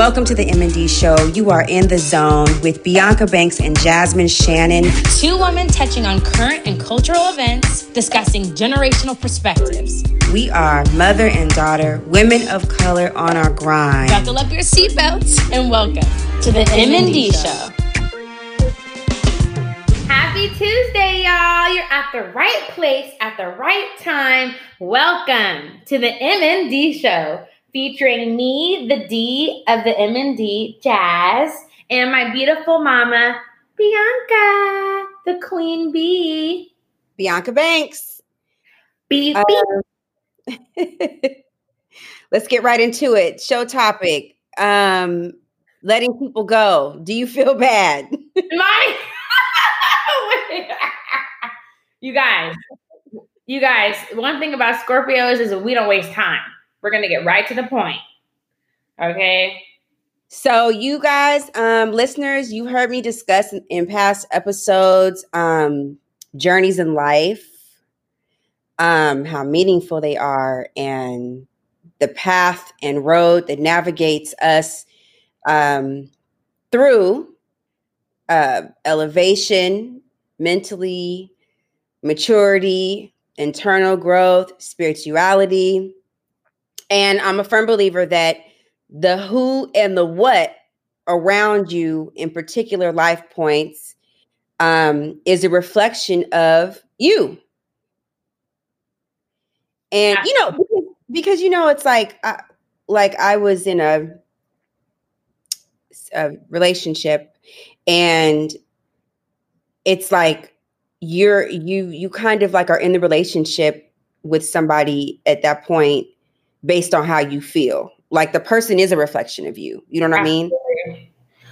Welcome to the M&D show. You are in the zone with Bianca Banks and Jasmine Shannon. Two women touching on current and cultural events, discussing generational perspectives. We are mother and daughter, women of color on our grind. Buckle up your seatbelts and welcome to the M&D show. Happy Tuesday, y'all. You're at the right place at the right time. Welcome to the M&D show featuring me, the D of the M&D, Jazz, and my beautiful mama, Bianca, the queen bee. Bianca Banks. Beep, Uh, let's get right into it. Show topic. Um, letting people go. Do you feel bad? My You guys, you guys, one thing about Scorpios is we don't waste time. We're gonna get right to the point. Okay. So, you guys, um, listeners, you heard me discuss in, in past episodes um, journeys in life, um, how meaningful they are, and the path and road that navigates us um, through uh, elevation, mentally, maturity, internal growth, spirituality. And I'm a firm believer that the who and the what around you in particular life points um, is a reflection of you. And you know, because, because you know, it's like, I, like I was in a, a relationship, and it's like you're you you kind of like are in the relationship with somebody at that point based on how you feel. Like the person is a reflection of you. You know what I mean?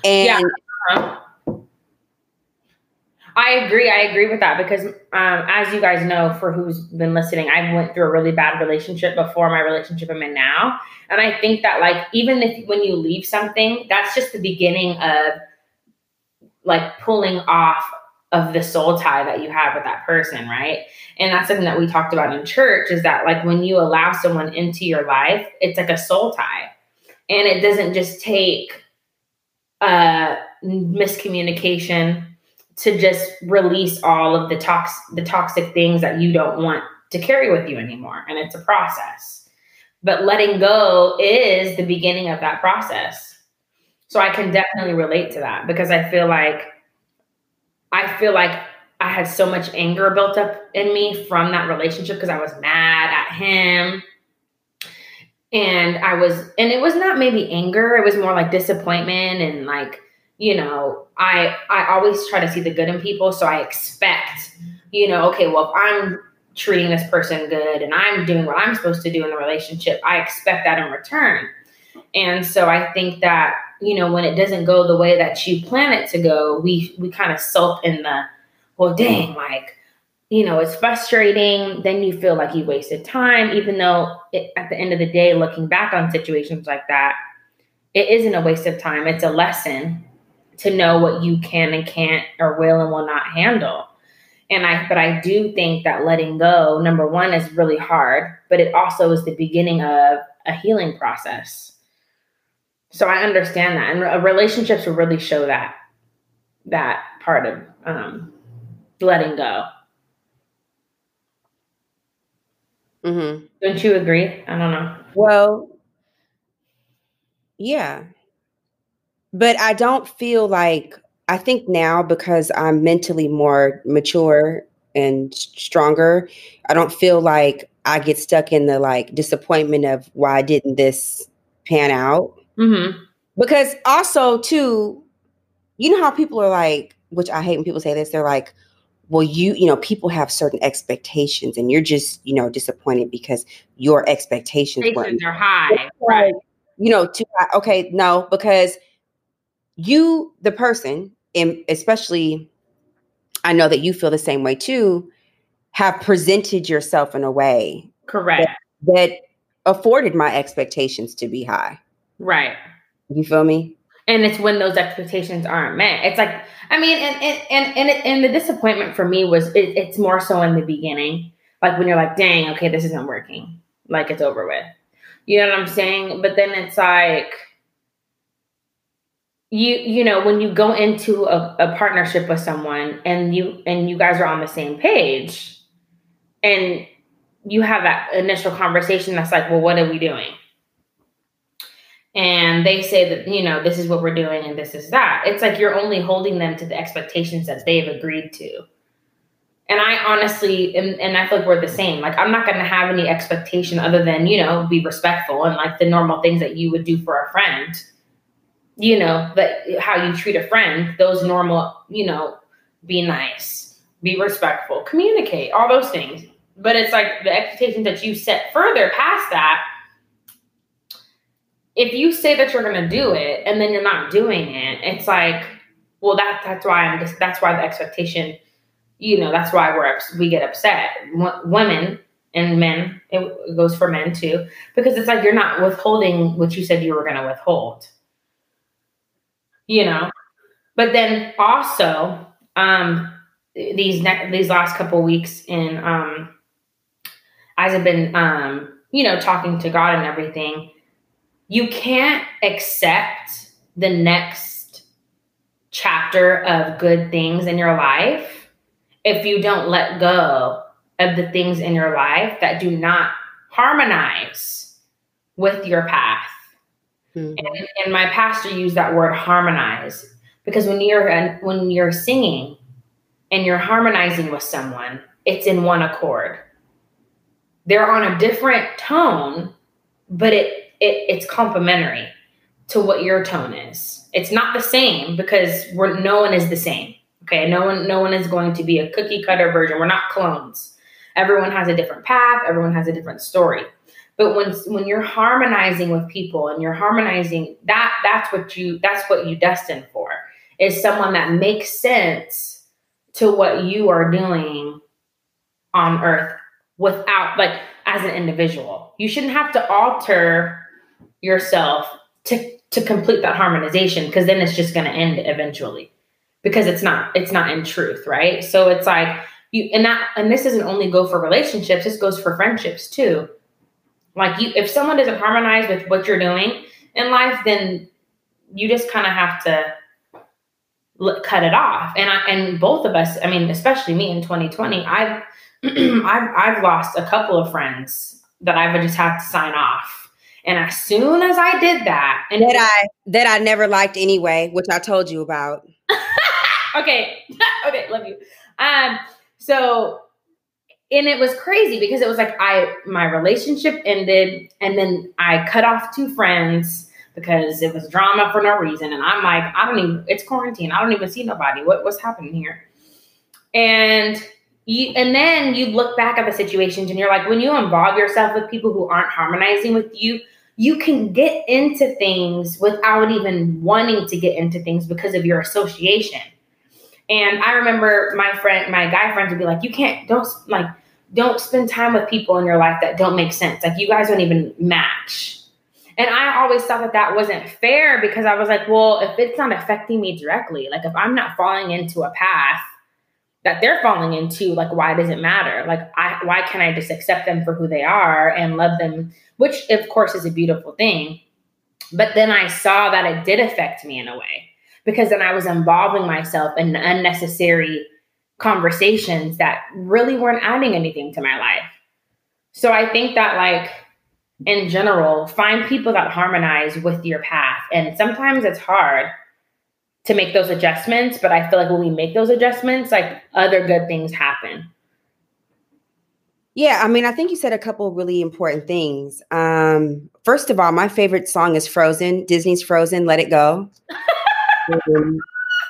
And Yeah. Uh-huh. I agree. I agree with that because, um, as you guys know, for who's been listening, I went through a really bad relationship before my relationship I'm in now, and I think that like even if when you leave something, that's just the beginning of like pulling off of the soul tie that you have with that person, right? And that's something that we talked about in church is that like when you allow someone into your life, it's like a soul tie, and it doesn't just take uh miscommunication to just release all of the tox the toxic things that you don't want to carry with you anymore. And it's a process. But letting go is the beginning of that process. So i can definitely relate to that because i feel like i feel like i had so much anger built up in me from that relationship because i was mad at him. And i was and it was not maybe anger it was more like disappointment and like you know i i always try to see the good in people so i expect you know okay well if i'm treating this person good and i'm doing what i'm supposed to do in the relationship i expect that in return. And so i think that you know when it doesn't go the way that you plan it to go we we kind of sulk in the well dang like you know it's frustrating then you feel like you wasted time even though it, at the end of the day looking back on situations like that it isn't a waste of time it's a lesson to know what you can and can't or will and will not handle. And I, but I do think that letting go, number one, is really hard, but it also is the beginning of a healing process. So I understand that, and relationships will really show that that part of um, letting go. Mm-hmm. Don't you agree? I don't know. well, yeah. But I don't feel like I think now because I'm mentally more mature and stronger, I don't feel like I get stuck in the like disappointment of why didn't this pan out? Mm-hmm. Because also too, you know how people are like, which I hate when people say this, they're like, well, you, you know, people have certain expectations and you're just, you know, disappointed because your expectations Expectations are high, right you know too high. okay no because you the person and especially i know that you feel the same way too have presented yourself in a way Correct. that afforded my expectations to be high Right. you feel me? And it's when those expectations aren't met. It's like i mean and and and and, it, and the disappointment for me was it, it's more so in the beginning. Like when you're like dang okay this isn't working. Like it's over with. You know what i'm saying? But then it's like you you know when you go into a, a partnership with someone and you and you guys are on the same page and you have that initial conversation that's like well what are we doing and they say that you know this is what we're doing and this is that. It's like you're only holding them to the expectations that they've agreed to. And i honestly and, and i feel like we're the same. Like i'm not going to have any expectation other than you know be respectful and like the normal things that you would do for a friend. You know that how you treat a friend those normal you know be nice be respectful communicate all those things. But it's like the expectations that you set further past that if you say that you're going to do it and then you're not doing it, it's like, well, that that's why I'm just that's why the expectation, you know, that's why we're we get upset. W- women and men, it goes for men too, because it's like you're not withholding what you said you were going to withhold. You know, but then also, um, these ne- these last couple weeks in um, as I've been um, you know, talking to God and everything you can't accept the next chapter of good things in your life if you don't let go of the things in your life that do not harmonize with your path. Mm-hmm. And, and, my pastor used that word harmonize because when you're when you're singing and you're harmonizing with someone, it's in one accord. They're on a different tone, but it it, it's complementary to what your tone is. It's not the same because we're no one is the same. Okay, no one no one is going to be a cookie cutter version. We're not clones. Everyone has a different path, everyone has a different story. But when when you're harmonizing with people and you're harmonizing that that's what you that's what you destined for is someone that makes sense to what you are doing on earth without like as an individual. You shouldn't have to alter yourself to to complete that harmonization because then it's just going to end eventually. Because it's not it's not in truth right? So it's like you and that and this doesn't only go for relationships this goes for friendships too. Like you if someone doesn't harmonize with what you're doing in life then you just kind of have to l- cut it off. And i and both of us i mean especially me in 2020 i've i've i've lost a couple of friends that i've just had to sign off and as soon as I did that, and that I that I never liked anyway, which I told you about. okay, okay, love you. Um, so and it was crazy because it was like I my relationship ended, and then I cut off two friends because it was drama for no reason, and I'm like, I don't even. It's quarantine. I don't even see nobody. What what's happening here? And you, and then you look back at the situations and you're like, when you involve yourself with people who aren't harmonizing with you, you can get into things without even wanting to get into things because of your association. And I remember my friend, my guy friends would be like, you can't, don't like, don't spend time with people in your life that don't make sense. Like you guys don't even match. And I always thought that that wasn't fair because I was like, well, if it's not affecting me directly, like if I'm not falling into a path that they're falling into, like why does it matter? Like I why can't I just accept them for who they are and love them which of course is a beautiful thing. But then I saw that it did affect me in a way because then I was involving myself in unnecessary conversations that really weren't adding anything to my life. So I think that, like, in general, find people that harmonize with your path. And sometimes it's hard to make those adjustments, but I feel like when we make those adjustments, like other good things happen. Yeah, I mean, I think you said a couple really important things. Um, first of all, my favorite song is Frozen, Disney's Frozen, Let It Go. um,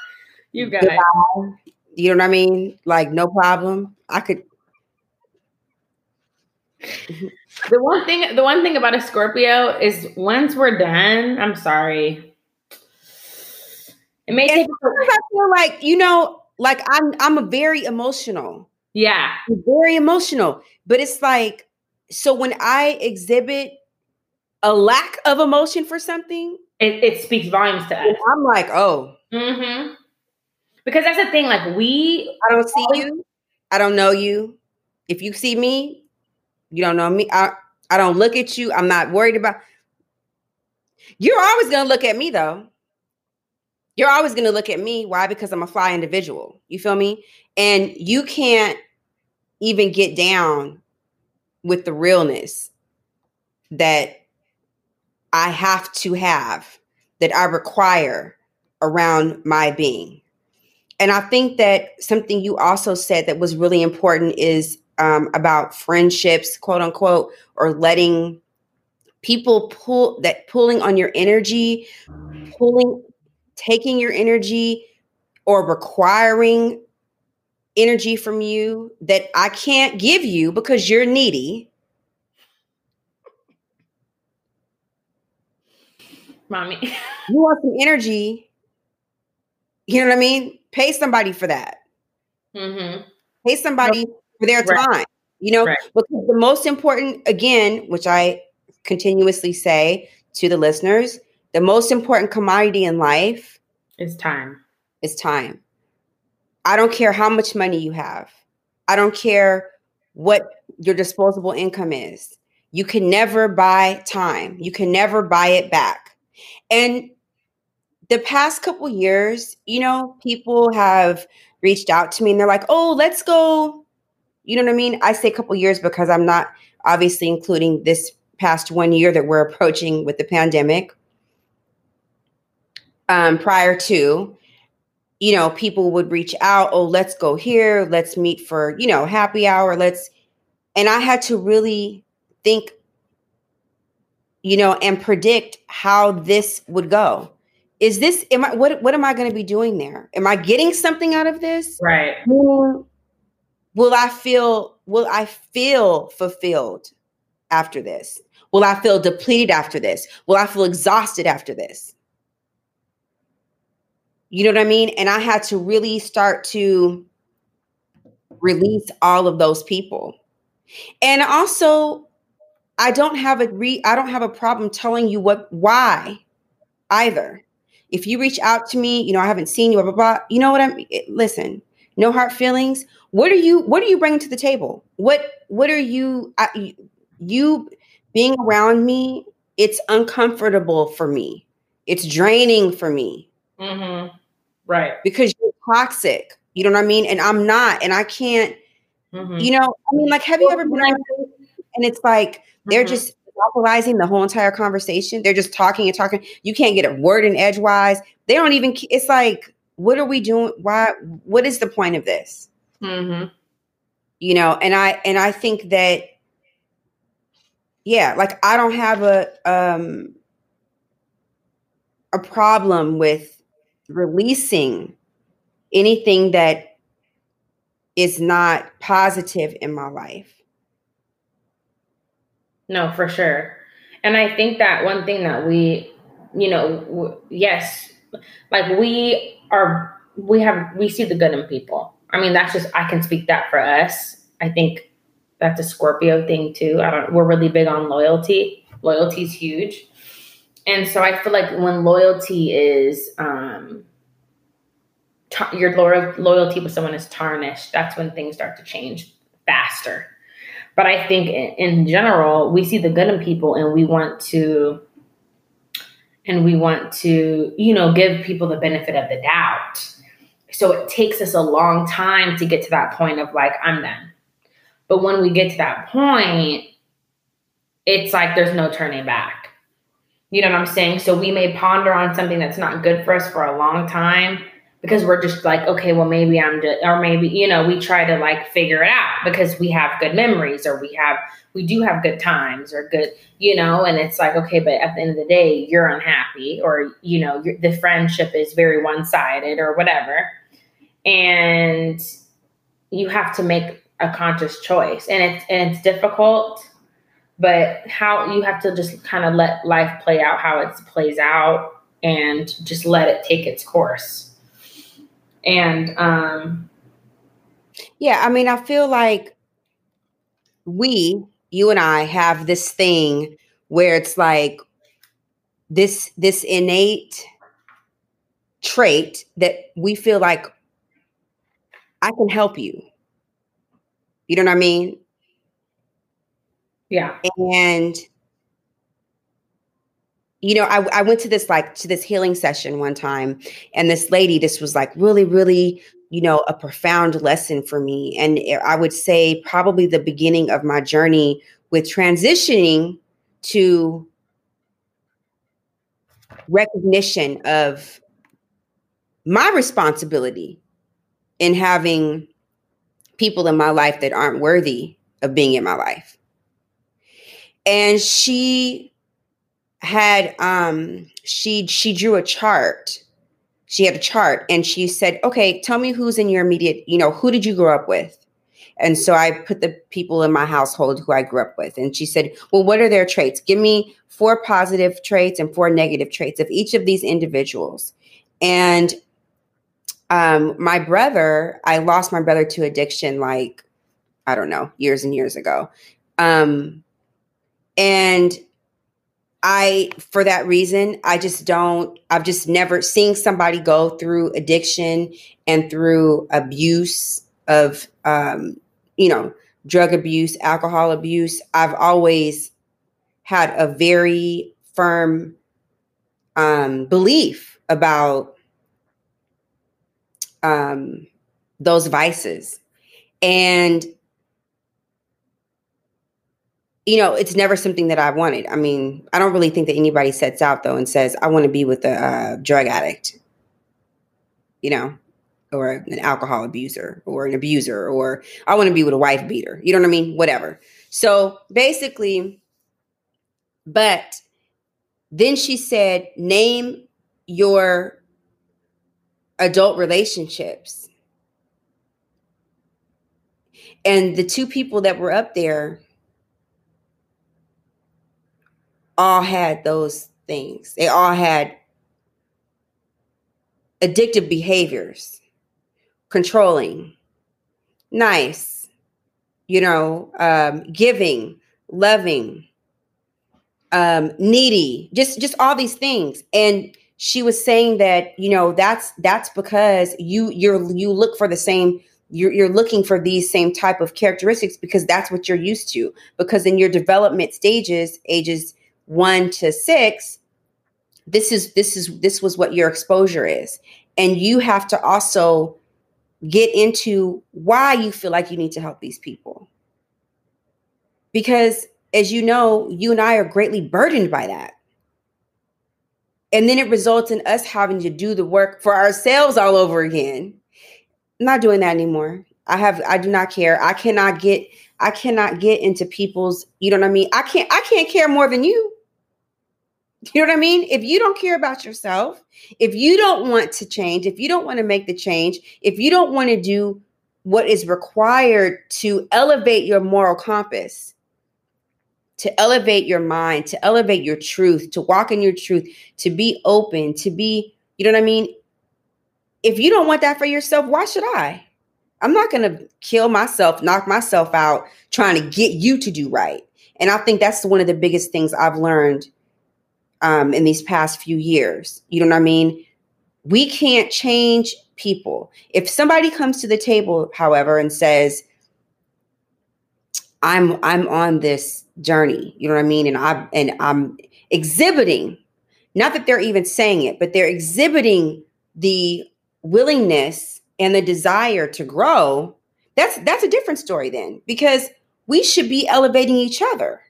you got it. You know what I mean? Like, no problem. I could. the one thing, the one thing about a Scorpio is once we're done, I'm sorry. It may take. I feel like you know, like I'm, I'm a very emotional. Yeah. Very emotional. But it's like, so when I exhibit a lack of emotion for something, it, it speaks volumes to us. I'm like, oh. Mm-hmm. Because that's the thing, like we I don't see you. I don't know you. If you see me, you don't know me. I I don't look at you. I'm not worried about you're always gonna look at me though. You're always going to look at me. Why? Because I'm a fly individual. You feel me? And you can't even get down with the realness that I have to have, that I require around my being. And I think that something you also said that was really important is um, about friendships, quote unquote, or letting people pull that pulling on your energy, pulling, taking your energy, or requiring energy from you that I can't give you because you're needy. Mommy. you want some energy. You know what I mean? Pay somebody for that. Mm-hmm. Pay somebody for their right. time. You know, right. because the most important, again, which I continuously say to the listeners, the most important commodity in life is time. Is time. I don't care how much money you have. I don't care what your disposable income is. You can never buy time. You can never buy it back. And the past couple years, you know, people have reached out to me and they're like, "Oh, let's go." You know what I mean? I say a couple years because I'm not obviously including this past one year that we're approaching with the pandemic. Um, prior to, you know, people would reach out, oh, let's go here, let's meet for, you know, happy hour, let's, and I had to really think, you know, and predict how this would go. Is this, am I, what, what am I going to be doing there? Am I getting something out of this? Right. will I feel, will I feel fulfilled after this? Will I feel depleted after this? Will I feel exhausted after this? You know what I mean? And I had to really start to release all of those people. And also, I don't have a re I don't have a problem telling you what why either. If you reach out to me, you know, I haven't seen you, blah blah blah. You know what I'm listen, no hard feelings. What are you what are you bringing to the table? What what are you I, you being around me, it's uncomfortable for me. It's draining for me. Mm-hmm. Right. Because you're toxic. You know what I mean? And I'm not. And I can't, mm-hmm. you know, I mean, like, have you ever been around and it's like they're mm-hmm. just monopolizing the whole entire conversation. They're just talking and talking. You can't get a word in edgewise. They don't even, it's like, what are we doing? Why, what is the point of this? Mm-hmm. You know, and I, and I think that, yeah, like I don't have a, um, a problem with releasing anything that is not positive in my life. No, for sure. And I think that one thing that we, you know, w- yes, like we are, we have, we see the good in people. I mean, that's just, I can speak that for us. I think that's a Scorpio thing too. I don't, we're really big on loyalty. Loyalty is huge and so I feel like when loyalty is um, t- your lo- loyalty with someone is tarnished, that's when things start to change faster. But I think in, in general, we see the good in people, and we want to, and we want to, you know, give people the benefit of the doubt. So it takes us a long time to get to that point of like I'm done. But when we get to that point, it's like there's no turning back you know what I'm saying? So we may ponder on something that's not good for us for a long time because we're just like, okay, well, maybe I'm just, or maybe, you know, we try to like figure it out because we have good memories or we have, we do have good times or good, you know, and it's like, okay, but at the end of the day, you're unhappy or, you know, the friendship is very one sided or whatever. And you have to make a conscious choice and it's, and it's difficult but how you have to just kind of let life play out how it plays out and just let it take its course. And um yeah i mean i feel like we you and i have this thing where it's like this this innate trait that we feel like i can help you. You know what i mean yeah. And you know, I, I went to this like to this healing session one time, and this lady, this was like really, really, you know, a profound lesson for me. And I would say probably the beginning of my journey with transitioning to recognition of my responsibility in having people in my life that aren't worthy of being in my life. And she had um she she drew a chart. She had a chart and she said, "Okay, tell me who's in your immediate, you know, who did you grow up with?" And so I put the people in my household who I grew up with. And she said, Well, what are their traits? Give me four positive traits and four negative traits of each of these individuals. And um, my brother, I lost my brother to addiction like, I don't know, years and years ago. Um, and I, for that reason, I just don't, I've just never seen somebody go through addiction and through abuse of, um, you know, drug abuse, alcohol abuse. I've always had a very firm um, belief about um, those vices. And, you know, it's never something that I wanted. I mean, I don't really think that anybody sets out though and says, I want to be with a uh, drug addict, you know, or an alcohol abuser or an abuser, or I want to be with a wife beater. You know what I mean? Whatever. So basically, but then she said, name your adult relationships. And the two people that were up there all had those things. They all had addictive behaviors, controlling, nice, you know, um, giving, loving, um, needy, just just all these things. And she was saying that you know that's that's because you you're you look for the same you're, you're looking for these same type of characteristics because that's what you're used to. Because in your development stages ages one to six this is this is this was what your exposure is and you have to also get into why you feel like you need to help these people because as you know you and i are greatly burdened by that and then it results in us having to do the work for ourselves all over again. I'm not doing that anymore. I have I do not care. I cannot get I cannot get into people's, you know what I mean? I can't I can't care more than you. You know what I mean? If you don't care about yourself, if you don't want to change, if you don't want to make the change, if you don't want to do what is required to elevate your moral compass, to elevate your mind, to elevate your truth, to walk in your truth, to be open, to be, you know what I mean? If you don't want that for yourself, why should I? I'm not going to kill myself, knock myself out trying to get you to do right. And I think that's one of the biggest things I've learned um, in these past few years. You know what I mean? We can't change people. If somebody comes to the table, however, and says, I'm I'm on this journey. You know what I mean? And I and I'm exhibiting, not that they're even saying it, but they're exhibiting the willingness and the desire to grow. That's that's a different story then, because we should be elevating each other.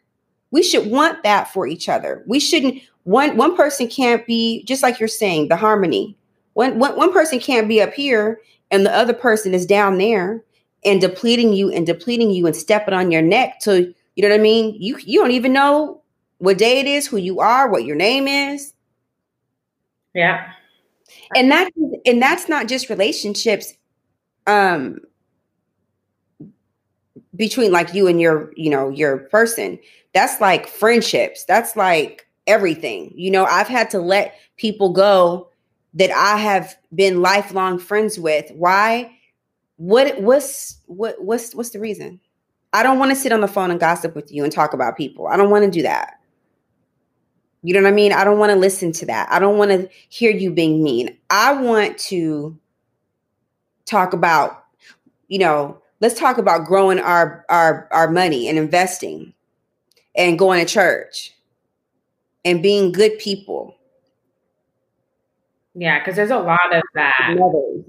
We should want that for each other. We shouldn't one one person can't be just like you're saying the harmony. One one, one person can't be up here and the other person is down there and depleting you and depleting you and stepping on your neck to you know what I mean? You you don't even know what day it is, who you are, what your name is. Yeah. And that and that's not just relationships um between like you and your, you know, your person. That's like friendships. That's like everything. You know, I've had to let people go that I have been lifelong friends with. Why? What what's what what's what's the reason? I don't want to sit on the phone and gossip with you and talk about people. I don't want to do that. You know what I mean? I don't want to listen to that. I don't want to hear you being mean. I want to talk about, you know, let's talk about growing our our our money and investing and going to church and being good people. Yeah, because there's a lot of that.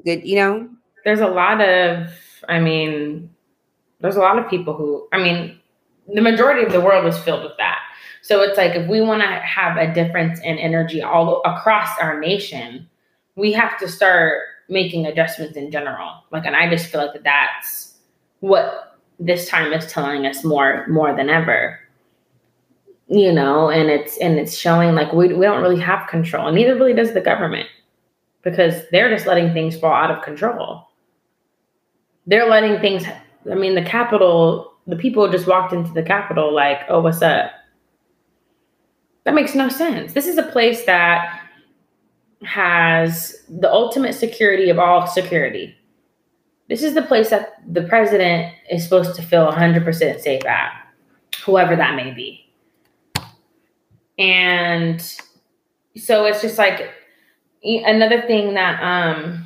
Good, you know? There's a lot of, I mean, there's a lot of people who, I mean, the majority of the world is filled with that. So it's like if we want to have a difference in energy all across our nation, we have to start making adjustments in general. Like, and I just feel like that that's what this time is telling us more more than ever. You know, and it's and it's showing like we we don't really have control, and neither really does the government because they're just letting things fall out of control. They're letting things. I mean, the Capitol. The people just walked into the Capitol like, "Oh, what's up?" That makes no sense. This is a place that has the ultimate security of all security. This is the place that the president is supposed to feel 100% safe at, whoever that may be. And so it's just like another thing that um,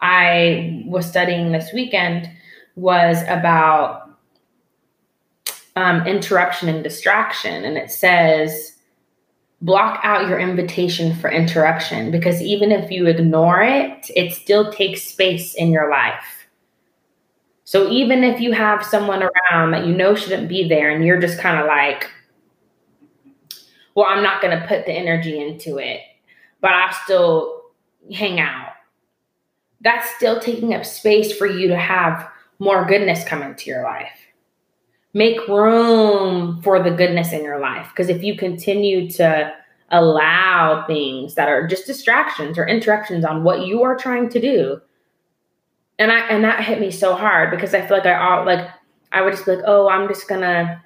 I was studying this weekend was about um, interruption and distraction. And it says, block out your invitation for interruption because even if you ignore it, it still takes space in your life. So even if you have someone around that you know shouldn't be there and you're just kind of like, well, I'm not going to put the energy into it, but I'll still hang out. That's still taking up space for you to have more goodness come into your life. Make room for the goodness in your life. Because if you continue to allow things that are just distractions or interruptions on what you are trying to do, and I and that hit me so hard because I feel like I all like I would just be like, oh, I'm just gonna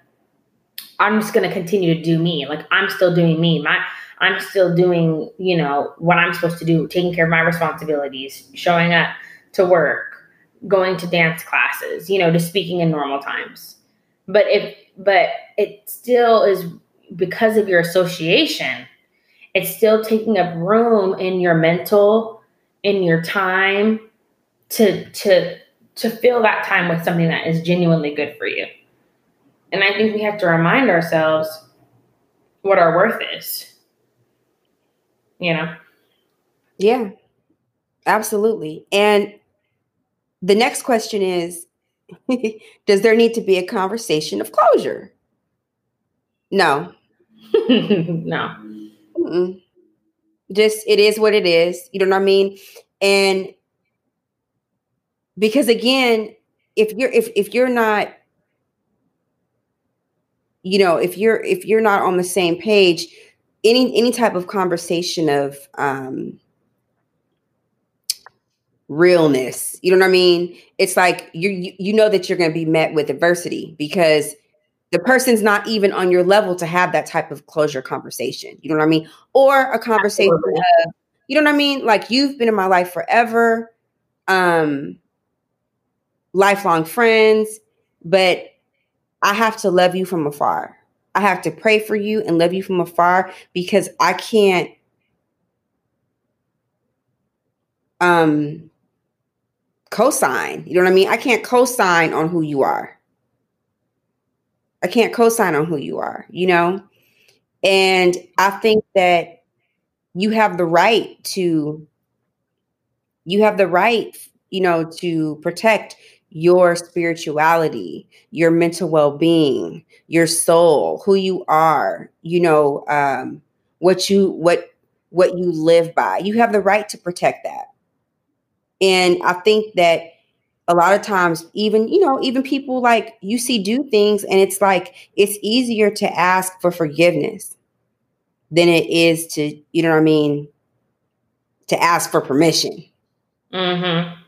I'm just gonna continue to do me. Like I'm still doing me. My I'm still doing, you know, what I'm supposed to do, taking care of my responsibilities, showing up to work, going to dance classes, you know, just speaking in normal times. But if but it still is because of your association, it's still taking up room in your mental, in your time to to to fill that time with something that is genuinely good for you. And I think we have to remind ourselves what our worth is you know? Yeah, absolutely. And the next question is Does there need to be a conversation of closure? No. no. Mm-mm. Just it is what it is. You know what I mean? And because again, if you're if if you're not you know, if you're if you're not on the same page, any any type of conversation of um realness you know what i mean? It's like you you, know that you're going to be met with adversity because the person's not even on your level to have that type of closure conversation you know what i mean? Or a conversation of, you know what i mean? Like you've been in my life forever um lifelong friends but i have to love you from afar I have to pray for you and love you from afar because I can't um co-sign. You know what I mean? I can't co-sign on who you are. I can't co-sign on who you are, you know? And I think that you have the right to you have the right, you know, to protect your spirituality, your mental well being, your soul, who you are, you know, um, what you what what you live by. You have the right to protect that. And I think that a lot of times, even, you know, even people like you see do things and it's like it's easier to ask for forgiveness than it is to, you know what I mean, to ask for permission. Mm-hmm.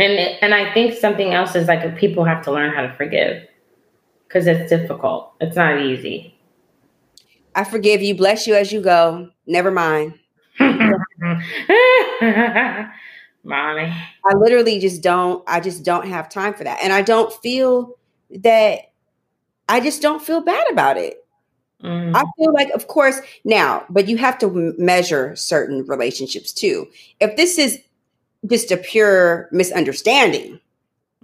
And and I think something else is like people have to learn how to forgive because it's difficult. It's not easy. I forgive you. Bless you as you go. Never mind. Mommy. I literally just don't, I just don't have time for that. And I don't feel that, I just don't feel bad about it. Mm. I feel like, of course, now, but you have to measure certain relationships too. If this is just a pure misunderstanding,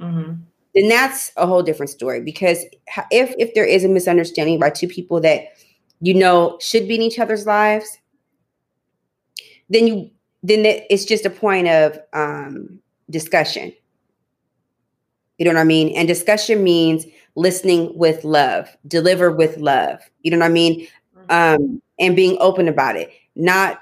mm-hmm. then that's a whole different story. Because if if there is a misunderstanding by two people that you know should be in each other's lives, then you then it's just a point of um, discussion. You know what I mean? And discussion means listening with love, deliver with love. You know what I mean? Mm-hmm. Um, and being open about it, not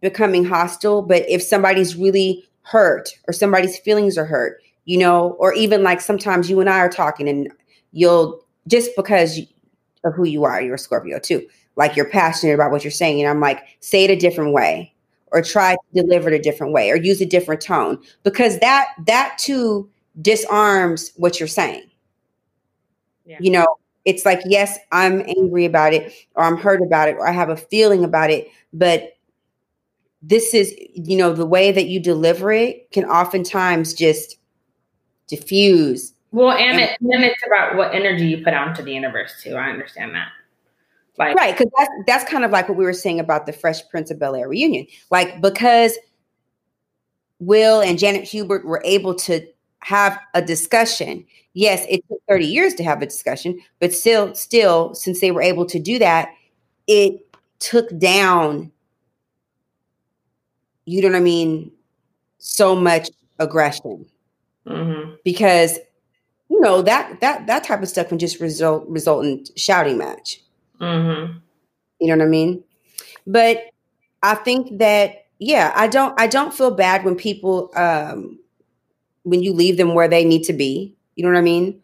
becoming hostile. But if somebody's really hurt or somebody's feelings are hurt, you know, or even like sometimes you and I are talking and you'll just because of who you are, you're a Scorpio too. Like you're passionate about what you're saying. And I'm like, say it a different way or try to deliver it a different way or use a different tone because that that too disarms what you're saying. Yeah. You know, it's like, yes, I'm angry about it, or I'm hurt about it, or I have a feeling about it, but this is, you know, the way that you deliver it can oftentimes just diffuse. Well, and, and, it, and it's about what energy you put out into the universe too. I understand that. Like, right, because that's that's kind of like what we were saying about the Fresh Prince of Bel Air reunion. Like because Will and Janet Hubert were able to have a discussion. Yes, it took 30 years to have a discussion, but still, still, since they were able to do that, it took down, you know what I mean, so much aggression. Mm-hmm. Because you know that that that type of stuff can just result result in shouting match. Mm-hmm. You know what I mean? But I think that yeah, I don't I don't feel bad when people um when you leave them where they need to be. You know what I mean?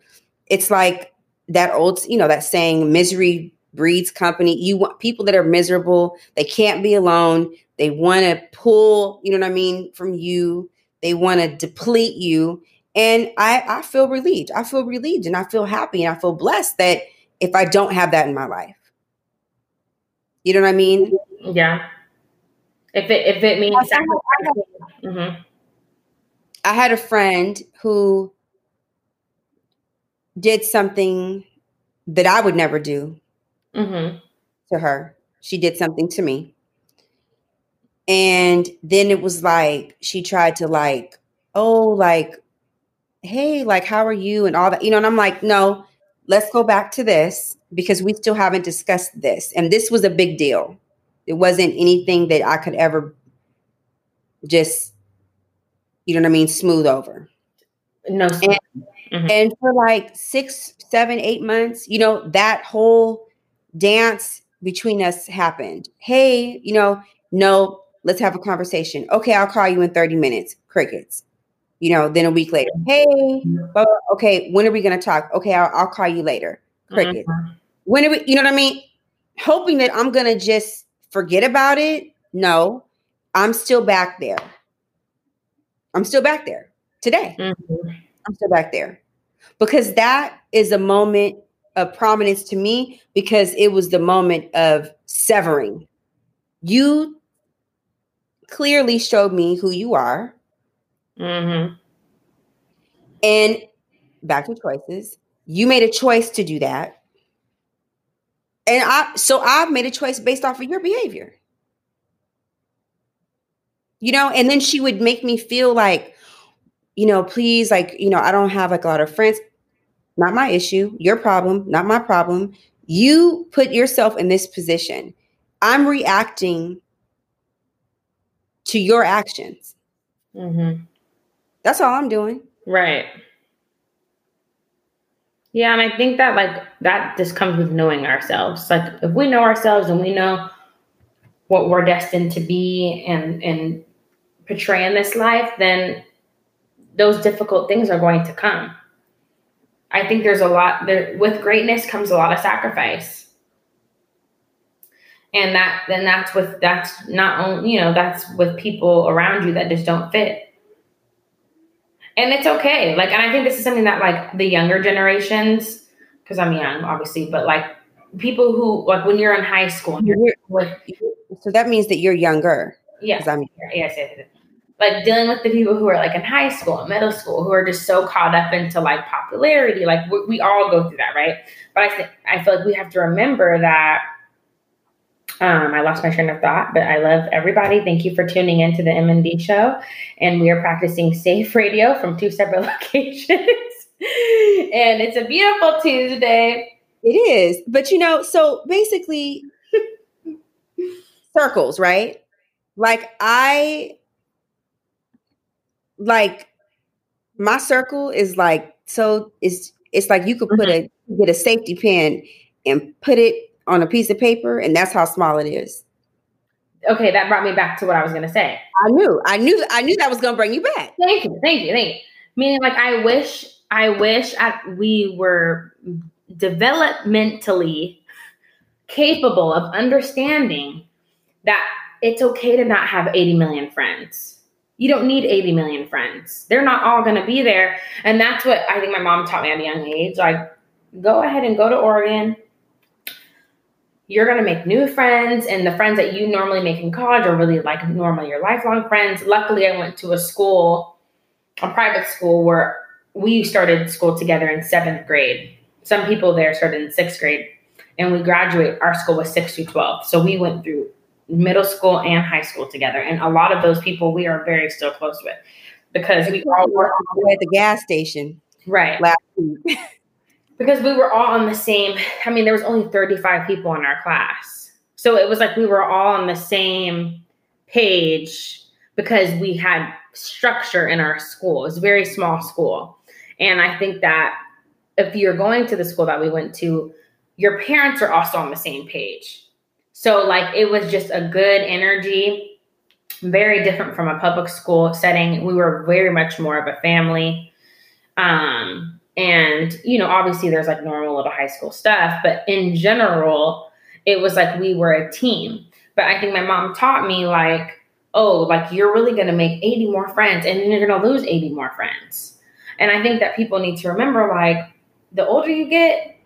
It's like that old, you know, that saying, misery breeds company. You want people that are miserable, they can't be alone. They want to pull, you know what I mean, from you. They want to deplete you. And I, I feel relieved. I feel relieved and I feel happy and I feel blessed that if I don't have that in my life. You know what I mean? Yeah. If it if it means mm-hmm. I had a friend who did something that I would never do mm-hmm. to her. She did something to me. And then it was like, she tried to, like, oh, like, hey, like, how are you? And all that, you know, and I'm like, no, let's go back to this because we still haven't discussed this. And this was a big deal. It wasn't anything that I could ever just you know what I mean, smooth over. No. And, mm-hmm. and for like six, seven, eight months, you know, that whole dance between us happened. Hey, you know, no, let's have a conversation. Okay, I'll call you in 30 minutes. Crickets. You know, then a week later, hey, okay, when are we going to talk? Okay, I'll, I'll, call you later. Crickets. Mm-hmm. When are we, you know what I mean? Hoping that I'm going to just forget about it. No, I'm still back there. I'm still back there today. Mm-hmm. I'm still back there because that is a moment of prominence to me because it was the moment of severing. You clearly showed me who you are. Mm-hmm. And back to choices. You made a choice to do that. And I so I've made a choice based off of your behavior you know and then she would make me feel like you know please like you know i don't have like a lot of friends not my issue your problem not my problem. You put yourself in this position. I'm reacting to your actions. Mm-hmm. that's all i'm doing. Right. Yeah and i think that like that just comes with knowing ourselves. Like if we know ourselves and we know what we're destined to be and and portray in this life, then those difficult things are going to come. I think there's a lot there with greatness comes a lot of sacrifice. And that then that's with that's not only you know that's with people around you that just don't fit. And it's okay. Like and I think this is something that like the younger generations because I'm young obviously, but like people who like when you're in high school you're with so that means that you're younger. Yes. I'm yes, yes, yes like dealing with the people who are like in high school and middle school who are just so caught up into like popularity like we, we all go through that right but i think i feel like we have to remember that um, I lost my train of thought, but I love everybody. Thank you for tuning into the M&D show. And we are practicing safe radio from two separate locations. and it's a beautiful Tuesday. It is. But you know, so basically circles, right? Like I like my circle is like so it's it's like you could put mm-hmm. a get a safety pin and put it on a piece of paper and that's how small it is. Okay, that brought me back to what I was gonna say. I knew, I knew, I knew that was gonna bring you back. Thank you, thank you, thank you. Meaning, like, I wish, I wish I, we were developmentally capable of understanding that it's okay to not have 80 million friends. You don't need 80 million friends. They're not all going to be there. And that's what I think my mom taught me at a young age. Like, go ahead and go to Oregon. You're going to make new friends, and the friends that you normally make in college are really like normally your lifelong friends. Luckily, I went to a school, a private school, where we started school together in seventh grade. Some people there started in sixth grade, and we graduate. Our school was six to 12. So we went through middle school and high school together. And a lot of those people we are very still close with because we all were at the gas station. Right. Last week. because we were all on the same, I mean, there was only 35 people in our class. So it was like we were all on the same page because we had structure in our school. It was a very small school. And I think that if you're going to the school that we went to, your parents are also on the same page so like it was just a good energy, very different from a public school setting. We were very much more of a family. Um, and you know, obviously there's like normal little high school stuff, but in general, it was like we were a team. But I think my mom taught me like, oh, like you're really gonna make 80 more friends and then you're gonna lose 80 more friends. And I think that people need to remember like the older you get,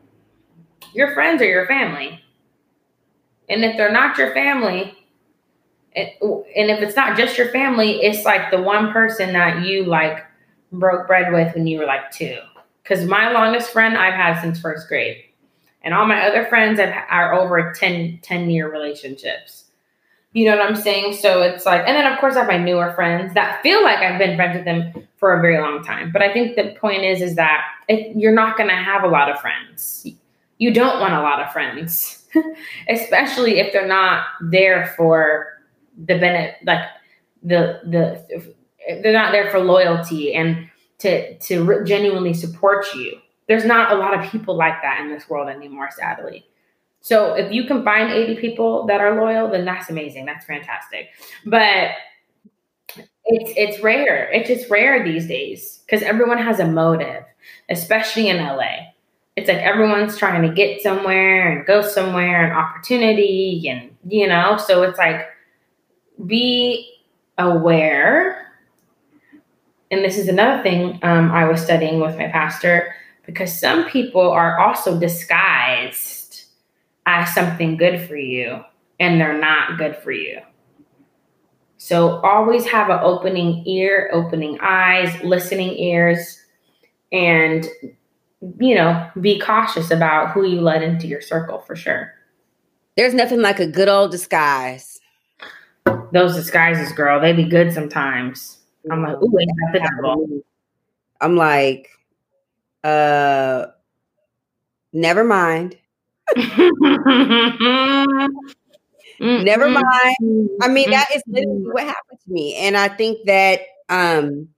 your friends are your family and if they're not your family, and if it's not just your family, it's like the one person that you like broke bread with when you were like two. Because my longest friend I've had since first grade. And all my other friends are over 10, 10 year relationships. You know what I'm saying? So it's like, and then of course I have my newer friends that feel like I've been friends with them for a very long time. But I think the point is, is that you're not going to have a lot of friends. You don't want a lot of friends especially if they're not there for the benefit, like the the they're not there for loyalty and to to genuinely support you. There's not a lot of people like that in this world anymore, sadly. So if you can find 80 people that are loyal, then that's amazing. That's fantastic. But it's it's rare. It's just rare these days because everyone has a motive, especially in LA it's like everyone's trying to get somewhere and go somewhere and opportunity and you know so it's like be aware. And this is another thing um, i was studying with my pastor because some people are also disguised as something good for you and they're not good for you. So always have an opening ear opening eyes listening ears and you know, be cautious about who you let into your circle for sure. There's nothing like a good old disguise. Those disguises, girl, they be good sometimes. I'm like, ooh, ain't that the devil? I'm like, uh, never mind. never mind. I mean, that is literally what happened to me. And I think that um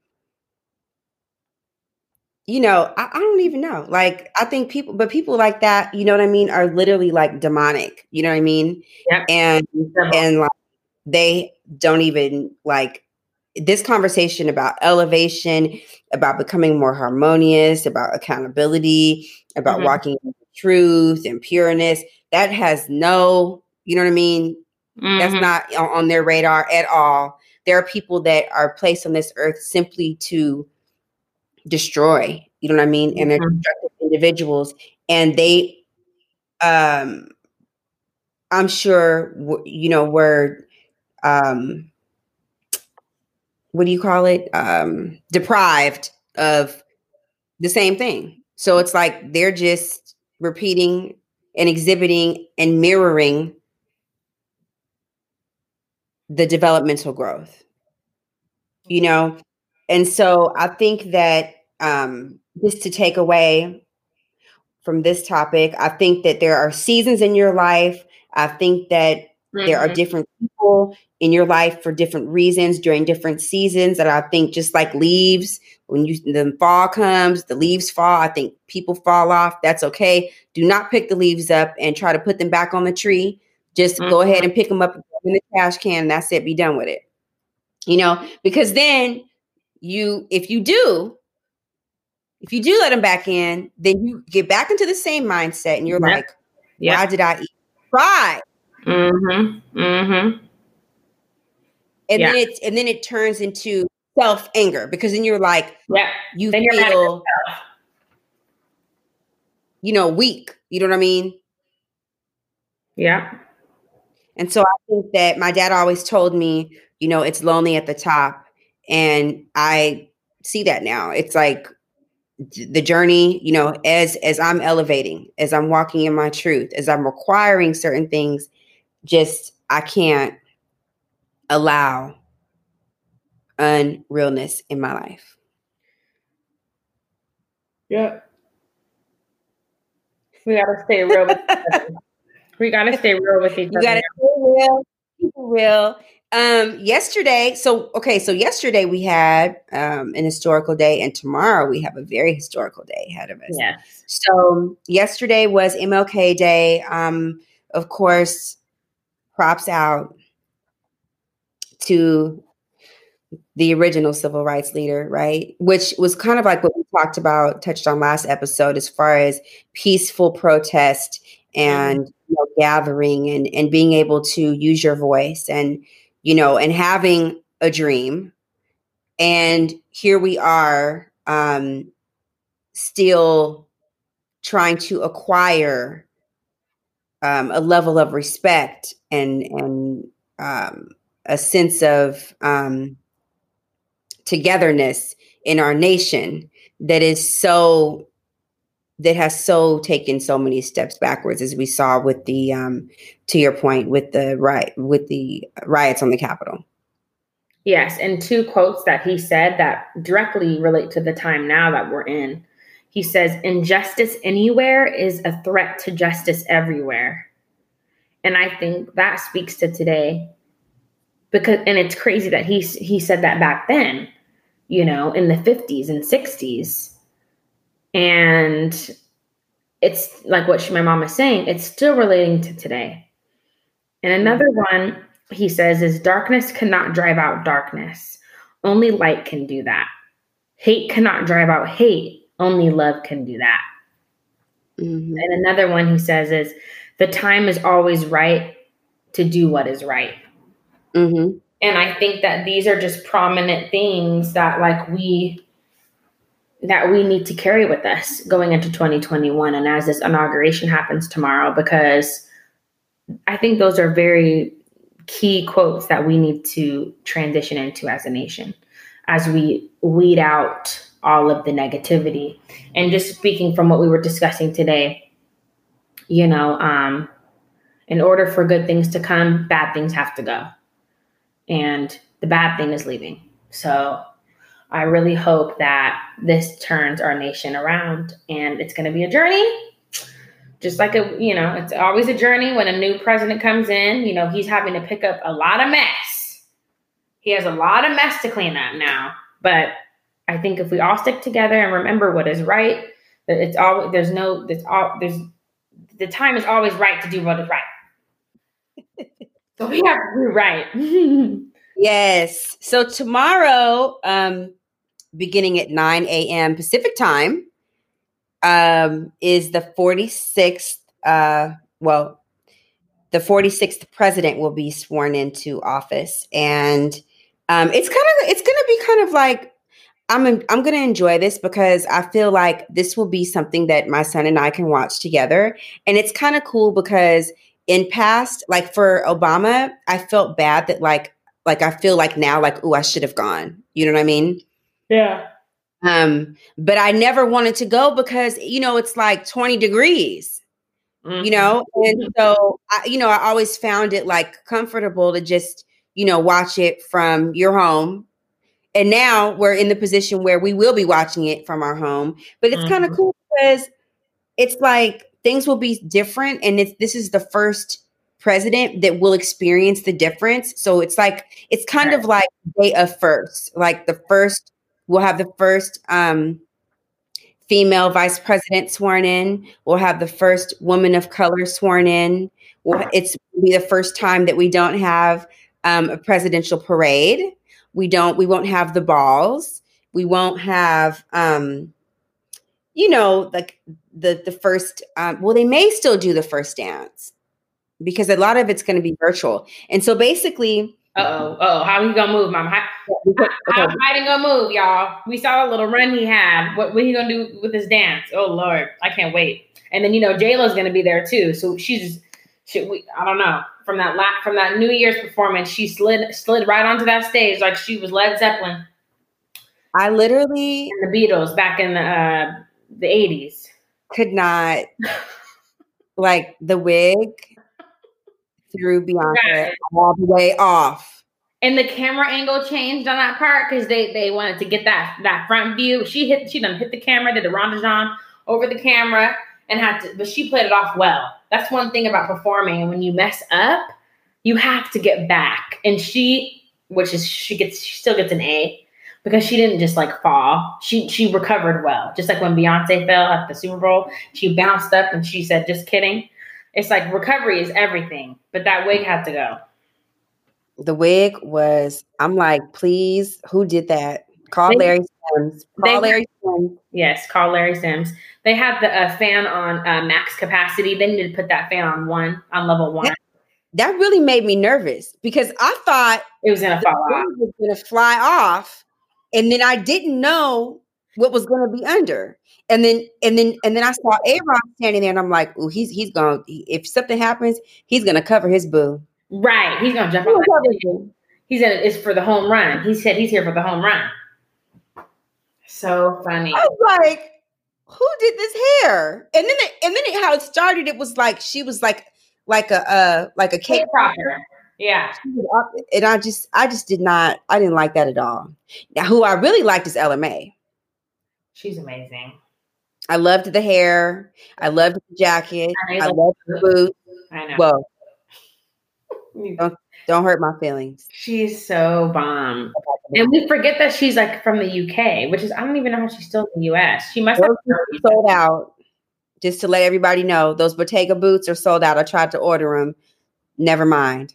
you know, I, I, don't even know. Like, I think people, but people like that, you know what I mean, are literally like demonic. You know what I mean? Yeah. And and like they don't even like this conversation about elevation, about becoming more harmonious, about accountability, about mm-hmm. walking in truth and pureness. That has no, you know what I mean? Mm-hmm. That's not on, on their radar at all. There are people that are placed on this earth simply to destroy you know what i mean? And they're mm-hmm. destructive individuals and they um i'm sure you know were um what do you call it? Um deprived of the same thing. So it's like they're just repeating and exhibiting and mirroring the developmental growth. You know and so I think that um, just to take away from this topic, I think that there are seasons in your life. I think that mm-hmm. there are mm-hmm. different people in your life for different reasons during different seasons that I think just like leaves, when you the fall comes, the leaves fall. I think people fall off. That's okay. Do not pick the leaves up and try to put them back on the tree. Just mm-hmm. go ahead mm-hmm. and pick them up in the trash can. that's it. Be done with it. You know, because then you, if you do, if you do let them back in, then you get back into the same mindset and you're yep. like, yep. why did I eat? Try. Mm-hmm. Mm-hmm. And yeah. then it and then it turns into self anger because then you're like, yeah, you then feel, you know, weak. You know what I mean? Yeah. And so I think that my dad always told me, you know, it's lonely at the top. And I see that now. It's like the journey, you know, as as I'm elevating, as I'm walking in my truth, as I'm requiring certain things, just I can't allow unrealness in my life. Yeah. We gotta stay real with we gotta stay real with each other. You gotta stay real, keep real. Um, yesterday, so okay, so yesterday we had um an historical day, and tomorrow we have a very historical day ahead of us. Yeah. So yesterday was MLK Day. Um, of course, props out to the original civil rights leader, right? Which was kind of like what we talked about, touched on last episode, as far as peaceful protest and mm-hmm. you know, gathering and and being able to use your voice and you know and having a dream. And here we are, um, still trying to acquire um, a level of respect and and um, a sense of um, togetherness in our nation that is so that has so taken so many steps backwards as we saw with the um to your point with the right with the riots on the capitol. Yes and two quotes that he said that directly relate to the time now that we're in. He says injustice anywhere is a threat to justice everywhere. And i think that speaks to today because and it's crazy that he he said that back then you know in the 50s and 60s and it's like what she, my mom is saying it's still relating to today. And another one he says is darkness cannot drive out darkness. Only light can do that. Hate cannot drive out hate. Only love can do that. Mm-hmm. and another one he says is the time is always right to do what is right. Mm-hmm. And I think that these are just prominent things that like we that we need to carry with us going into 2021 and as this inauguration happens tomorrow because I think those are very key quotes that we need to transition into as a nation as we weed out all of the negativity. And just speaking from what we were discussing today, you know, um, in order for good things to come, bad things have to go and the bad thing is leaving. So I really hope that this turns our nation around and it's going to be a journey. Just like a, you know, it's always a journey when a new president comes in, you know, he's having to pick up a lot of mess. He has a lot of mess to clean up now. But I think if we all stick together and remember what is right, that it's all there's no there's all there's the time is always right to do what is right. So we have to be right. yes. So tomorrow, um, beginning at 9 a.m. Pacific time, um, is the 46th, uh, well, the 46th president will be sworn into office. And um, it's kind of, it's going to be kind of like, I'm, I'm going to enjoy this because I feel like this will be something that my son and I can watch together. And it's kind of cool because in past, like for Obama, I felt bad that like like I feel like now like oh I should have gone. You know what I mean? Yeah. Um, but I never wanted to go because you know it's like 20 degrees. Mm-hmm. You know, and so I, you know, I always found it like comfortable to just, you know, watch it from your home and now we're in the position where we will be watching it from our home. But it's kind of cool because it's like things will be different, and it's this is the first president that will experience the difference. So it's like it's kind of like day of first, like the first we'll have the first um female vice president sworn in. We'll have the first woman of color sworn in. Well, it's be the first time that we don't have um, a presidential parade. We don't. We won't have the balls. We won't have, um, you know, like the the first. Um, well, they may still do the first dance because a lot of it's going to be virtual. And so basically, oh. Oh, how he gonna move, mom? How, how okay, Biden gonna move, y'all? We saw a little run he had. What what he gonna do with his dance? Oh Lord, I can't wait. And then you know J Lo's gonna be there too. So she's she, we, I don't know from that la- from that New Year's performance, she slid slid right onto that stage like she was Led Zeppelin I literally and the Beatles back in the uh, the eighties. could not like the wig threw Right. all the way off. And the camera angle changed on that part because they they wanted to get that that front view. She hit she done hit the camera, did the ronde over the camera, and had to, but she played it off well. That's one thing about performing. And when you mess up, you have to get back. And she, which is she gets she still gets an A because she didn't just like fall. She she recovered well. Just like when Beyonce fell at the Super Bowl, she bounced up and she said, "Just kidding." It's like recovery is everything, but that wig had to go. The wig was, I'm like, please, who did that? Call They- Larry Sims. Call they- Larry Sims. Yes, call Larry Sims. They have the uh, fan on uh, max capacity. They need to put that fan on one, on level one. That really made me nervous because I thought It was gonna fall off. was going to fly off, and then I didn't know what was going to be under. And then, and then, and then I saw Aaron standing there, and I'm like, "Oh, he's he's going. If something happens, he's going to cover his boo. Right, he's gonna jump He's on. That. He's in. It's for the home run. He said he's here for the home run. So funny. I was like, who did this hair? And then it, and then it, how it started, it was like she was like like a uh like a cake Proctor. Yeah. She was up- And I just I just did not I didn't like that at all. Now who I really liked is Ella Mai. She's amazing. I loved the hair. I loved the jacket. I I loved the boots. I know. Well, don't don't hurt my feelings. she's so bomb. And we forget that she's like from the UK, which is I don't even know how she's still in the US. She must have Those are sold out. Just to let everybody know, those Bottega boots are sold out. I tried to order them. Never mind.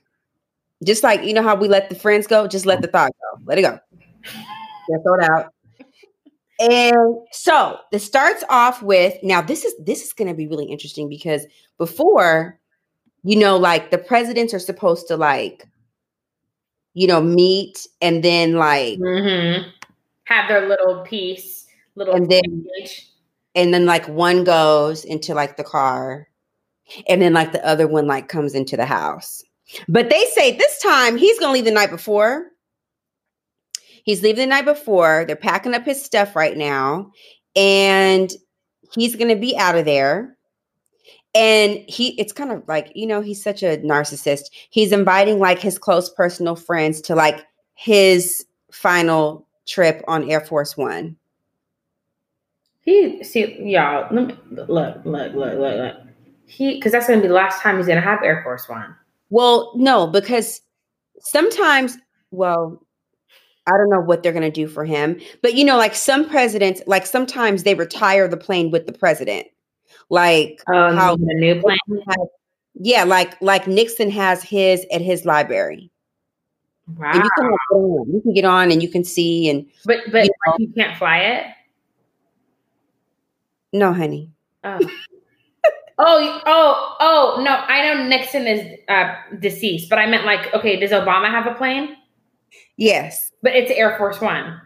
Just like you know how we let the friends go, just let the thought go. Let it go. They're sold out. And so this starts off with now this is this is going to be really interesting because before you know like the presidents are supposed to like you know meet and then like Mhm. have their little piece, little And then- and then like one goes into like the car and then like the other one like comes into the house. But they say this time he's gonna leave the night before. He's leaving the night before. They're packing up his stuff right now and he's gonna be out of there and he it's kind of like you know he's such a narcissist he's inviting like his close personal friends to like his final trip on air force one He see y'all. Let me look, look, look, look, look. He because that's gonna be the last time he's gonna have Air Force One. Well, no, because sometimes, well, I don't know what they're going to do for him, but you know, like some presidents, like sometimes they retire the plane with the president. Like Oh, how, a new plane. yeah, like like Nixon has his at his library, Wow. you can get on, you can get on and you can see. And But but you like, you can't fly it. no, honey, Oh. oh, oh, oh, no. I know Nixon is uh, deceased, but I meant like, okay, does Obama have a plane? yes, But it's Air Force One.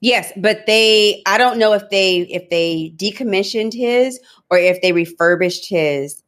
Yes, but they, I don't know if they if they decommissioned his or if they refurbished his,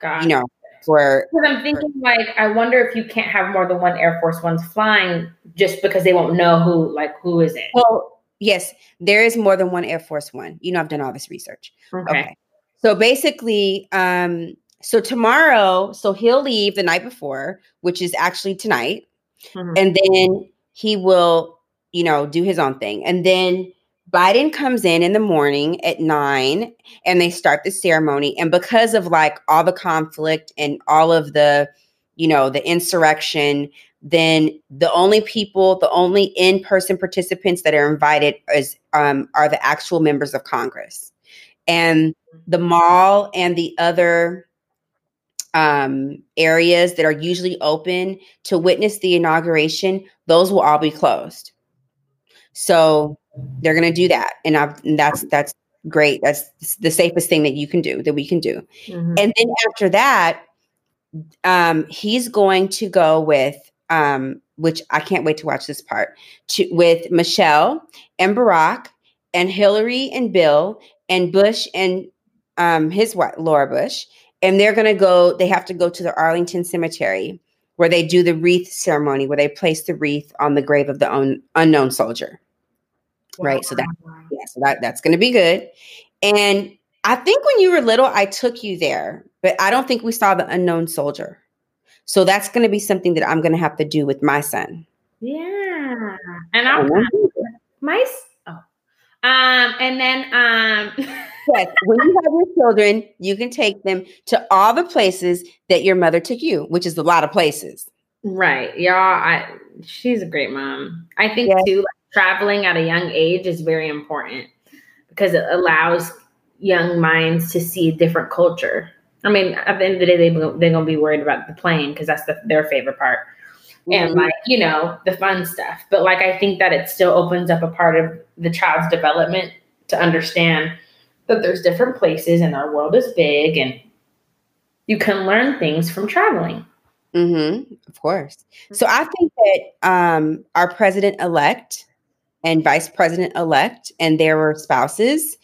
God. you know, for Because I'm thinking, like, I wonder if you can't have more than one Air Force Ones flying just because they won't know who, like, who is it? Well, yes, there is more than one Air Force One. You know, I've done all this research. Okay. Okay. So basically, um, so tomorrow, so he'll leave the night before, which is actually tonight, Mhm. and then he will, you know, do his own thing. And then Biden comes in in the morning at nine and they start the ceremony. And because of like all the conflict and all of the, you know, the insurrection, then the only people, the only in-person participants that are invited is um, are the actual members of Congress, and the mall and the other um, areas that are usually open to witness the inauguration, those will all be closed. So they're going to do that, and, and, that's that's great. That's the safest thing that you can do that we can do. Mm-hmm. And then after that, um, he's going to go with um, which I can't wait to watch this part, to, with Michelle and Barack and Hillary and Bill and Bush and um, his wife, Laura Bush. And they're going to go, they have to go to the Arlington Cemetery where they do the wreath ceremony, where they place the wreath on the grave of the un- unknown soldier. Right. So that, yeah, so that, that's going to be good. And I think when you were little, I took you there, but I don't think we saw the unknown soldier. So that's going to be something that I'm going to have to do with my son. Yeah. And I'll my oh. Um and then um yes, when you have your children, you can take them to all the places that your mother took you, which is a lot of places. Right. Y'all, I she's a great mom. I think yes. too traveling at a young age is very important because it allows young minds to see a different culture I mean, at the end of the day, they they're gonna be worried about the plane because that's the, their favorite part, mm-hmm. and like you know the fun stuff. But like I think that it still opens up a part of the child's development to understand that there's different places and our world is big and you can learn things from traveling. Mm-hmm. Of course. So I think that um, our president elect and vice president elect and their spouses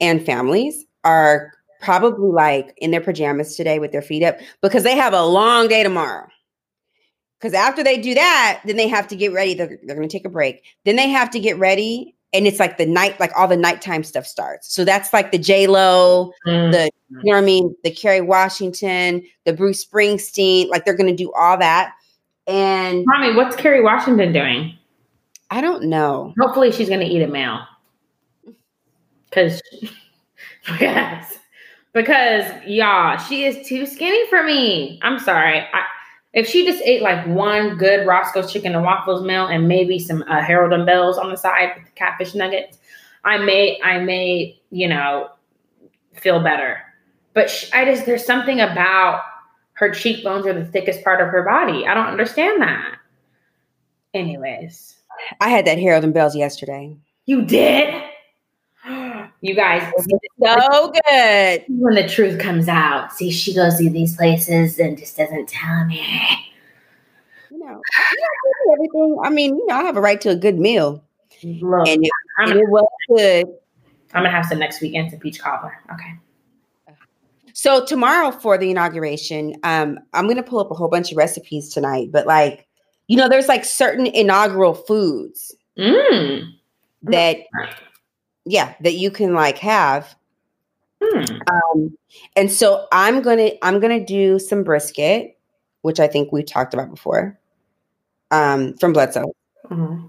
and families are probably like in their pajamas today with their feet up because they have a long day tomorrow. Because after they do that, then they have to get ready. They're, they're going to take a break. Then they have to get ready. And it's like the night, like all the nighttime stuff starts. So that's like the J Lo, mm. the you know what I mean, the Kerry Washington, the Bruce Springsteen. Like they're going to do all that. And mommy, what's Kerry Washington doing? I don't know. Hopefully, she's going to eat a meal. Because yes, because y'all, she is too skinny for me. I'm sorry. I, if she just ate like one good Roscoe's chicken and waffles meal and maybe some uh, Harold and Belle's on the side with the catfish nuggets, I may, I may, you know, feel better. But she, I just there's something about her cheekbones are the thickest part of her body. I don't understand that. Anyways, I had that Harold and Belle's yesterday. You did? You guys, so good. When the truth comes out, see, she goes to these places and just doesn't tell me. You know, I, everything. I mean, you know, I have a right to a good meal, Look, and, it, and it was good. I'm gonna have some next weekend some peach cobbler. Okay. So tomorrow for the inauguration, um, I'm gonna pull up a whole bunch of recipes tonight. But like, you know, there's like certain inaugural foods mm. that yeah that you can like have hmm. um, and so i'm gonna i'm gonna do some brisket which i think we talked about before um, from Bludso mm-hmm.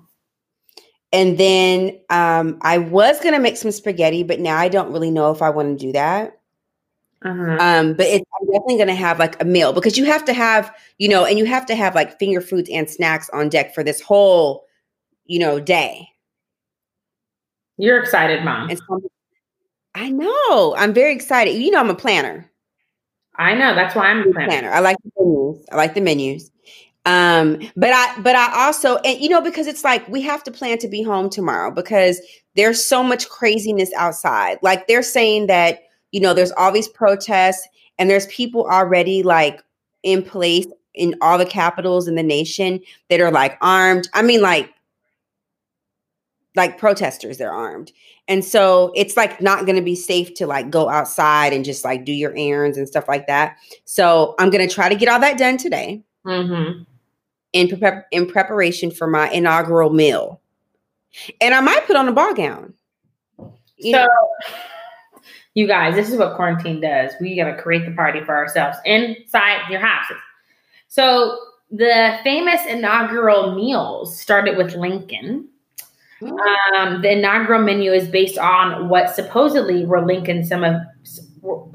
and then um, i was gonna make some spaghetti but now i don't really know if i want to do that uh-huh. um, but it's I'm definitely gonna have like a meal because you have to have, you know, and you have to have like finger foods and snacks on deck for this whole, you know, day. You're excited, mom. So I know. I'm very excited. You know, I'm a planner. I know. That's why I'm a planner. planner. I like the menus. I like the menus. Um, but I, but I also, and you know, because it's like we have to plan to be home tomorrow because there's so much craziness outside. Like they're saying that, you know, there's all these protests and there's people already like in place in all the capitals in the nation that are like armed. I mean, like like protesters they're armed and so it's like not going to be safe to like go outside and just like do your errands and stuff like that so i'm going to try to get all that done today mm-hmm. in, pre- in preparation for my inaugural meal and i might put on a ball gown you so know? You guys this is what quarantine does. We got to create the party for ourselves inside your houses. So the famous inaugural meals started with lincoln. Um, the inaugural menu is based on what supposedly were Lincoln's some of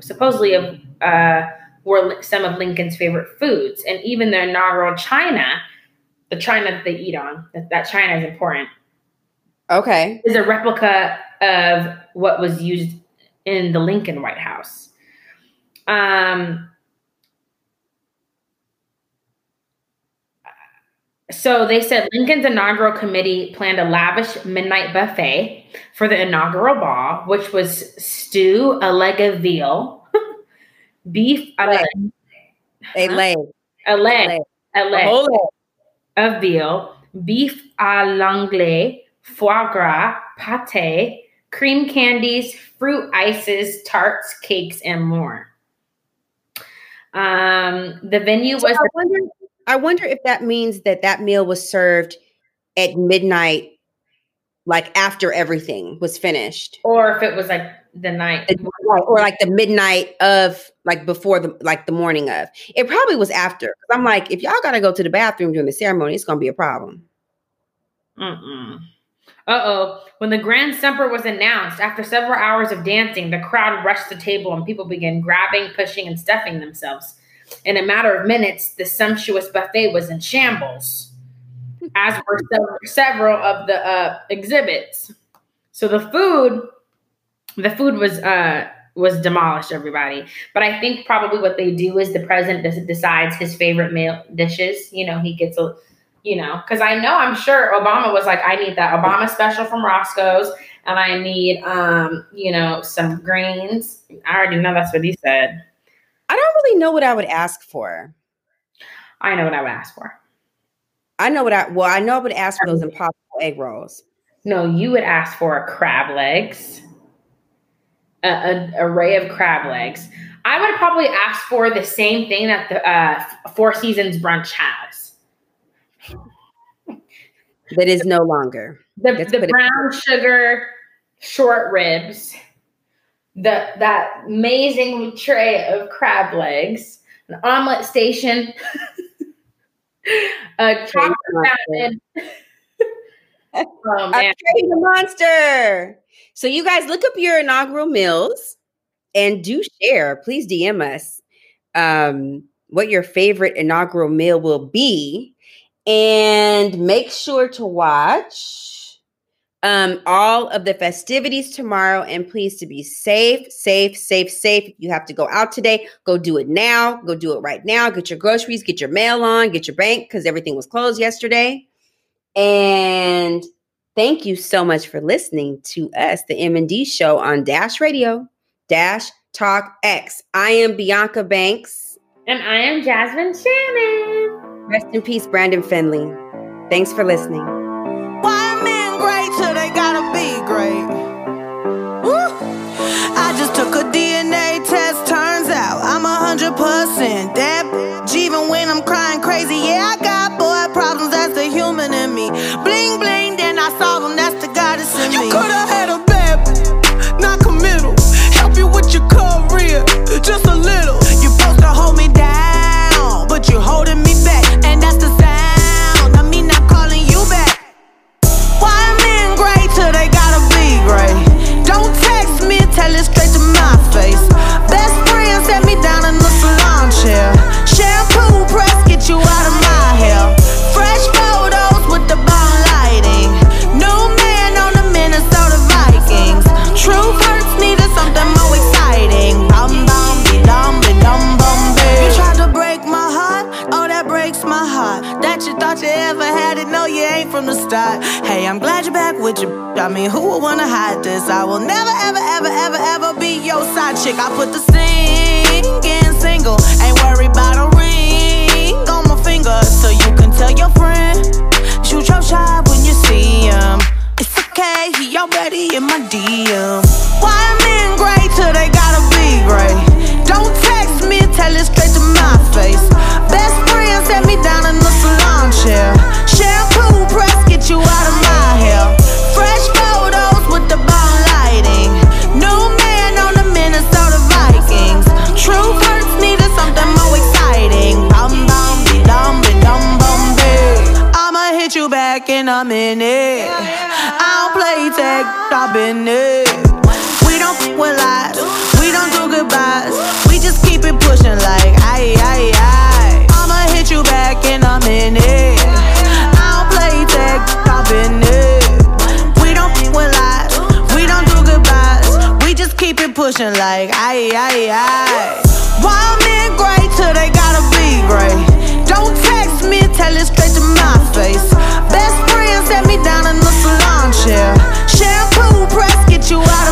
supposedly of uh, were some of Lincoln's favorite foods, and even the inaugural china, the china that they eat on, that, that china is important. Okay, is a replica of what was used in the Lincoln White House. Um, So they said Lincoln's inaugural committee planned a lavish midnight buffet for the inaugural ball, which was stew, a leg of veal, beef, a leg, a leg, a leg, a leg, of veal, beef à l'anglais, foie gras, pate, cream candies, fruit ices, tarts, cakes, and more. Um, the venue was. I wonder, I wonder if that means that that meal was served at midnight, like after everything was finished, or if it was like the night, or like the midnight of, like before the, like the morning of. It probably was after. I'm like, if y'all got to go to the bathroom during the ceremony, it's gonna be a problem. Mm-mm. Uh oh. When the Grand Supper was announced, after several hours of dancing, the crowd rushed the table and people began grabbing, pushing, and stuffing themselves. In a matter of minutes, the sumptuous buffet was in shambles, as were several of the uh, exhibits. So the food, the food was uh, was demolished. Everybody, but I think probably what they do is the president decides his favorite meal dishes. You know, he gets a, you know, because I know I'm sure Obama was like, I need that Obama special from Roscoe's, and I need, um, you know, some greens. I already know that's what he said. I don't really know what I would ask for. I know what I would ask for. I know what I well, I know I would ask for those impossible egg rolls. No, you would ask for crab legs, an array of crab legs. I would probably ask for the same thing that the uh, Four Seasons brunch has. That is no longer the, the brown sugar short ribs the that amazing tray of crab legs, an omelet station, a chocolate fountain. oh, man. A monster. So you guys look up your inaugural meals and do share. Please DM us um, what your favorite inaugural meal will be, and make sure to watch um, all of the festivities tomorrow. And please to be safe, safe, safe, safe. If you have to go out today, go do it now. Go do it right now. Get your groceries, get your mail on, get your bank because everything was closed yesterday. And thank you so much for listening to us, the M&D show on Dash Radio, Dash Talk X. I am Bianca Banks. And I am Jasmine Shannon. Rest in peace, Brandon Finley. Thanks for listening till they gotta be great. I'm glad you're back with your. I mean, who would wanna hide this? I will never, ever, ever, ever, ever be your side chick. I put the singing single, ain't worried about a ring on my finger, so you can tell your friend. Shoot your shot when you see him. It's okay, he already in my DM. Why am men great till they gotta be great? Don't text me, tell it straight to my face. Best friend set me down in the salon chair. Shampoo press, get you out of back and I'm in it. I don't play tag, I've it. We don't f with lies, we don't do goodbyes. We just keep it pushing like aye, aye, aye. I'ma hit you back and I'm in it. I don't play tag, I've it. We don't f with lies, we don't do goodbyes. We just keep it pushing like aye, aye, aye. Why men great till they gotta be great? Don't face. Best friends set me down in the salon chair. Shampoo press, get you out of